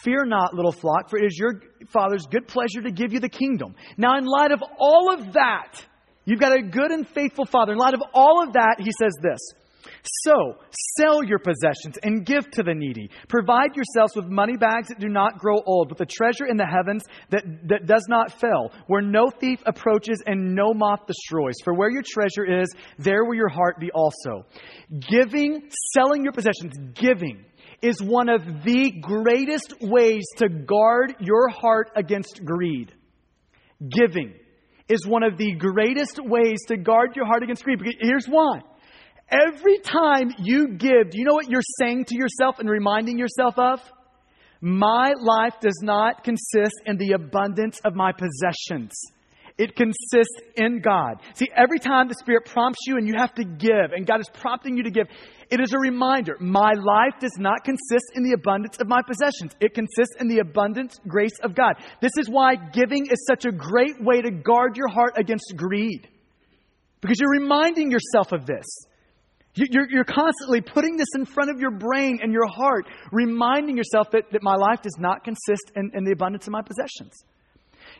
Fear not, little flock, for it is your Father's good pleasure to give you the kingdom. Now, in light of all of that, You've got a good and faithful father. In light of all of that, he says this So, sell your possessions and give to the needy. Provide yourselves with money bags that do not grow old, with a treasure in the heavens that, that does not fail, where no thief approaches and no moth destroys. For where your treasure is, there will your heart be also. Giving, selling your possessions, giving is one of the greatest ways to guard your heart against greed. Giving is one of the greatest ways to guard your heart against greed. Here's why. Every time you give, do you know what you're saying to yourself and reminding yourself of? My life does not consist in the abundance of my possessions. It consists in God. See, every time the Spirit prompts you and you have to give, and God is prompting you to give, it is a reminder my life does not consist in the abundance of my possessions. It consists in the abundant grace of God. This is why giving is such a great way to guard your heart against greed. Because you're reminding yourself of this. You're, you're, constantly putting this in front of your brain and your heart, reminding yourself that, that my life does not consist in, in the abundance of my possessions.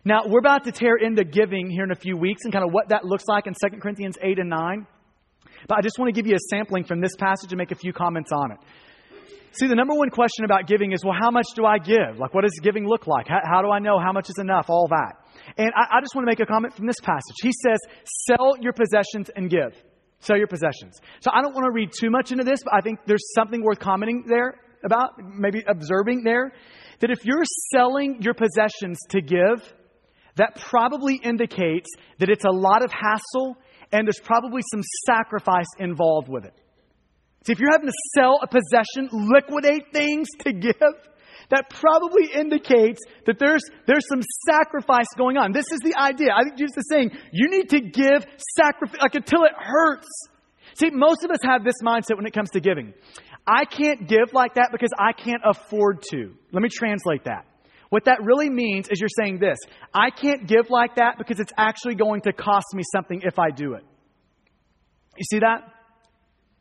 Now, we're about to tear into giving here in a few weeks and kind of what that looks like in 2 Corinthians 8 and 9. But I just want to give you a sampling from this passage and make a few comments on it. See, the number one question about giving is well, how much do I give? Like, what does giving look like? How, how do I know how much is enough? All that. And I, I just want to make a comment from this passage. He says, sell your possessions and give. Sell your possessions. So I don't want to read too much into this, but I think there's something worth commenting there. about, maybe observing there, that if you're selling your possessions to give, that probably indicates that it's a lot of hassle and there's probably some sacrifice involved with it. See, if you're having to sell a possession, liquidate things to give, that probably indicates that there's, there's some sacrifice going on. This is the idea. I think Jesus is saying you need to give sacrifice, like until it hurts. See, most of us have this mindset when it comes to giving. I can't give like that because I can't afford to. Let me translate that. What that really means is you're saying this I can't give like that because it's actually going to cost me something if I do it. You see that?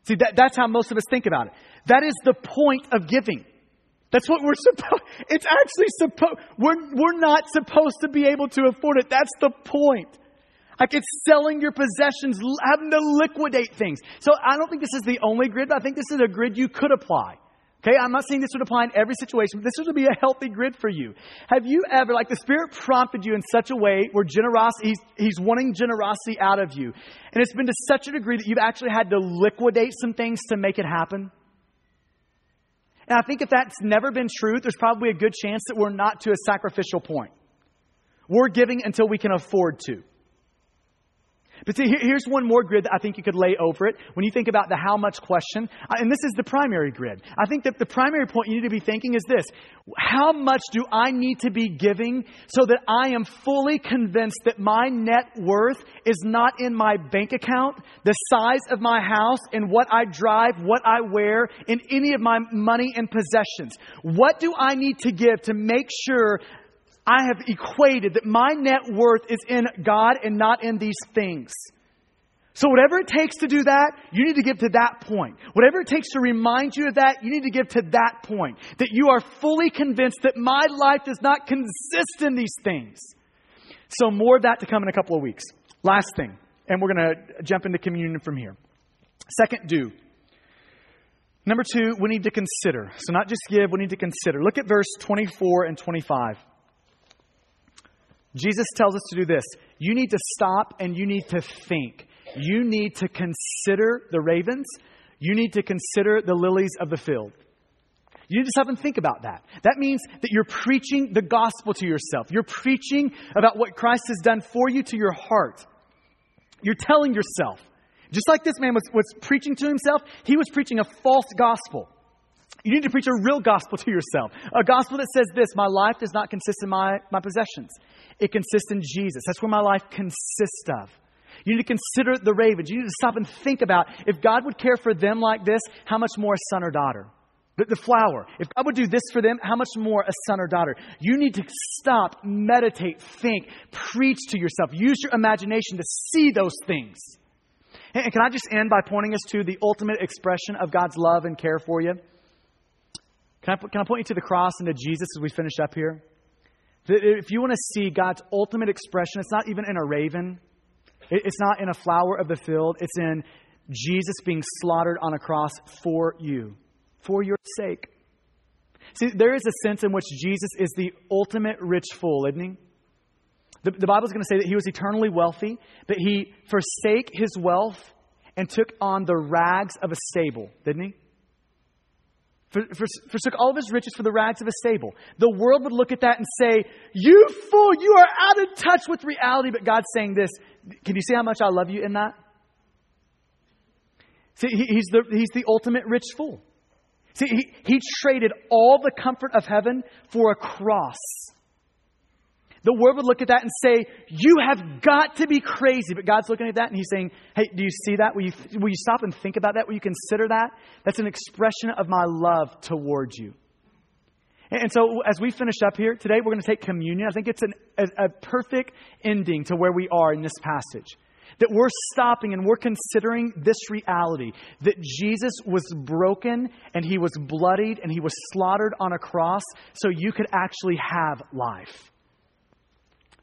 See, that, that's how most of us think about it. That is the point of giving. That's what we're supposed, it's actually supposed, we're, we're not supposed to be able to afford it. That's the point. Like it's selling your possessions, having to liquidate things. So I don't think this is the only grid, but I think this is a grid you could apply. Okay, I'm not saying this would apply in every situation, but this would be a healthy grid for you. Have you ever, like the Spirit prompted you in such a way where generosity, he's, he's wanting generosity out of you, and it's been to such a degree that you've actually had to liquidate some things to make it happen? And I think if that's never been true, there's probably a good chance that we're not to a sacrificial point. We're giving until we can afford to. But see, here's one more grid that I think you could lay over it when you think about the how much question. Uh, and this is the primary grid. I think that the primary point you need to be thinking is this How much do I need to be giving so that I am fully convinced that my net worth is not in my bank account, the size of my house, and what I drive, what I wear, in any of my money and possessions? What do I need to give to make sure I have equated that my net worth is in God and not in these things. So, whatever it takes to do that, you need to give to that point. Whatever it takes to remind you of that, you need to give to that point. That you are fully convinced that my life does not consist in these things. So, more of that to come in a couple of weeks. Last thing, and we're going to jump into communion from here. Second, do. Number two, we need to consider. So, not just give, we need to consider. Look at verse 24 and 25. Jesus tells us to do this. You need to stop and you need to think. You need to consider the ravens. You need to consider the lilies of the field. You need to stop and think about that. That means that you're preaching the gospel to yourself. You're preaching about what Christ has done for you to your heart. You're telling yourself. Just like this man was, was preaching to himself, he was preaching a false gospel. You need to preach a real gospel to yourself. A gospel that says this My life does not consist in my, my possessions, it consists in Jesus. That's where my life consists of. You need to consider the ravens. You need to stop and think about if God would care for them like this, how much more a son or daughter? The, the flower. If God would do this for them, how much more a son or daughter? You need to stop, meditate, think, preach to yourself. Use your imagination to see those things. And can I just end by pointing us to the ultimate expression of God's love and care for you? Can I, can I point you to the cross and to Jesus as we finish up here? If you want to see God's ultimate expression, it's not even in a raven, it's not in a flower of the field, it's in Jesus being slaughtered on a cross for you, for your sake. See, there is a sense in which Jesus is the ultimate rich fool, isn't he? The, the Bible is going to say that he was eternally wealthy, but he forsake his wealth and took on the rags of a stable, didn't he? For, for, forsook all of his riches for the rags of a stable. The world would look at that and say, You fool, you are out of touch with reality. But God's saying this. Can you see how much I love you in that? See, he, he's, the, he's the ultimate rich fool. See, he, he traded all the comfort of heaven for a cross. The world would look at that and say, You have got to be crazy. But God's looking at that and He's saying, Hey, do you see that? Will you, will you stop and think about that? Will you consider that? That's an expression of my love towards you. And so, as we finish up here today, we're going to take communion. I think it's an, a, a perfect ending to where we are in this passage. That we're stopping and we're considering this reality that Jesus was broken and he was bloodied and he was slaughtered on a cross so you could actually have life.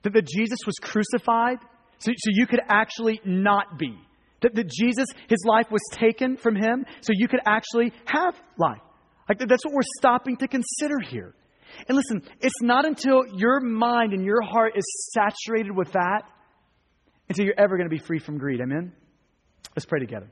That, that Jesus was crucified so, so you could actually not be. That, that Jesus, his life was taken from him so you could actually have life. Like that's what we're stopping to consider here. And listen, it's not until your mind and your heart is saturated with that until you're ever going to be free from greed. Amen? Let's pray together.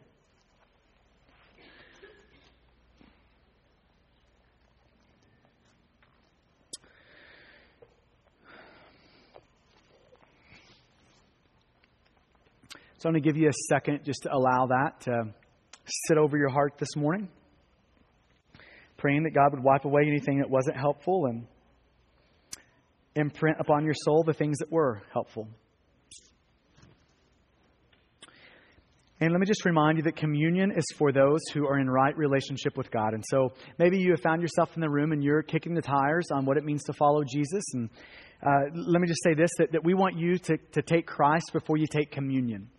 So I'm going to give you a second just to allow that to sit over your heart this morning. Praying that God would wipe away anything that wasn't helpful and imprint upon your soul the things that were helpful. And let me just remind you that communion is for those who are in right relationship with God. And so maybe you have found yourself in the room and you're kicking the tires on what it means to follow Jesus. And uh, let me just say this that, that we want you to, to take Christ before you take communion.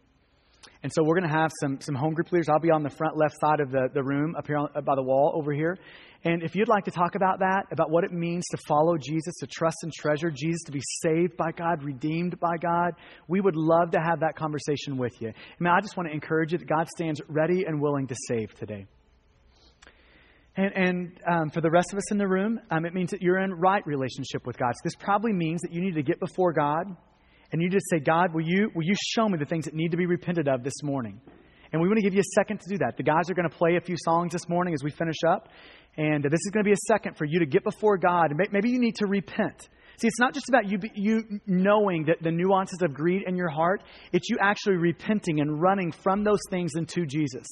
And so we're going to have some, some home group leaders. I'll be on the front left side of the, the room up here on, by the wall over here. And if you'd like to talk about that, about what it means to follow Jesus, to trust and treasure Jesus, to be saved by God, redeemed by God, we would love to have that conversation with you. I mean, I just want to encourage you that God stands ready and willing to save today. And, and um, for the rest of us in the room, um, it means that you're in right relationship with God. So this probably means that you need to get before God and you just say, God, will you, will you show me the things that need to be repented of this morning? And we want to give you a second to do that. The guys are going to play a few songs this morning as we finish up. And this is going to be a second for you to get before God. Maybe you need to repent. See, it's not just about you, you knowing that the nuances of greed in your heart, it's you actually repenting and running from those things into Jesus.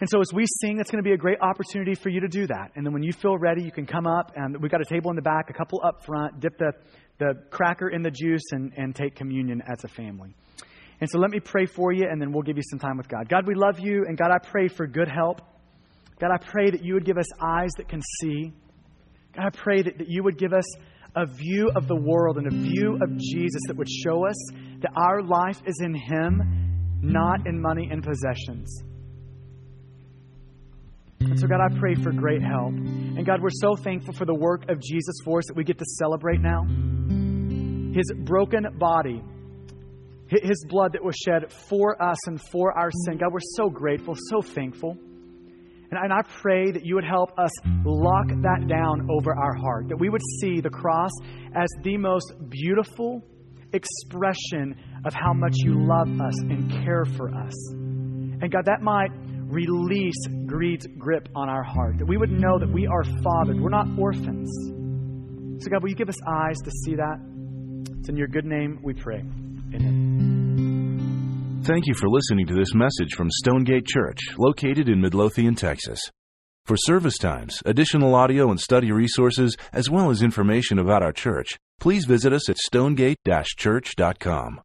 And so as we sing, it's going to be a great opportunity for you to do that. And then when you feel ready, you can come up, and we've got a table in the back, a couple up front, dip the the cracker in the juice and, and take communion as a family. And so let me pray for you, and then we'll give you some time with God. God, we love you, and God, I pray for good help. God, I pray that you would give us eyes that can see. God, I pray that, that you would give us a view of the world and a view of Jesus that would show us that our life is in Him, not in money and possessions. And so, God, I pray for great help. And God, we're so thankful for the work of Jesus for us that we get to celebrate now. His broken body, His blood that was shed for us and for our sin. God, we're so grateful, so thankful. And, I pray that you would help us lock that down over our heart, that we would see the cross as the most beautiful expression of how much you love us and care for us. And God, that might release greed's grip on our heart, that we would know that we are fathered, we're not orphans. So, God, will you give us eyes to see that? It's in your good name we pray. Amen. Thank you for listening to this message from Stonegate Church, located in Midlothian, Texas. For service times, additional audio and study resources, as well as information about our church, please visit us at stonegate-church.com.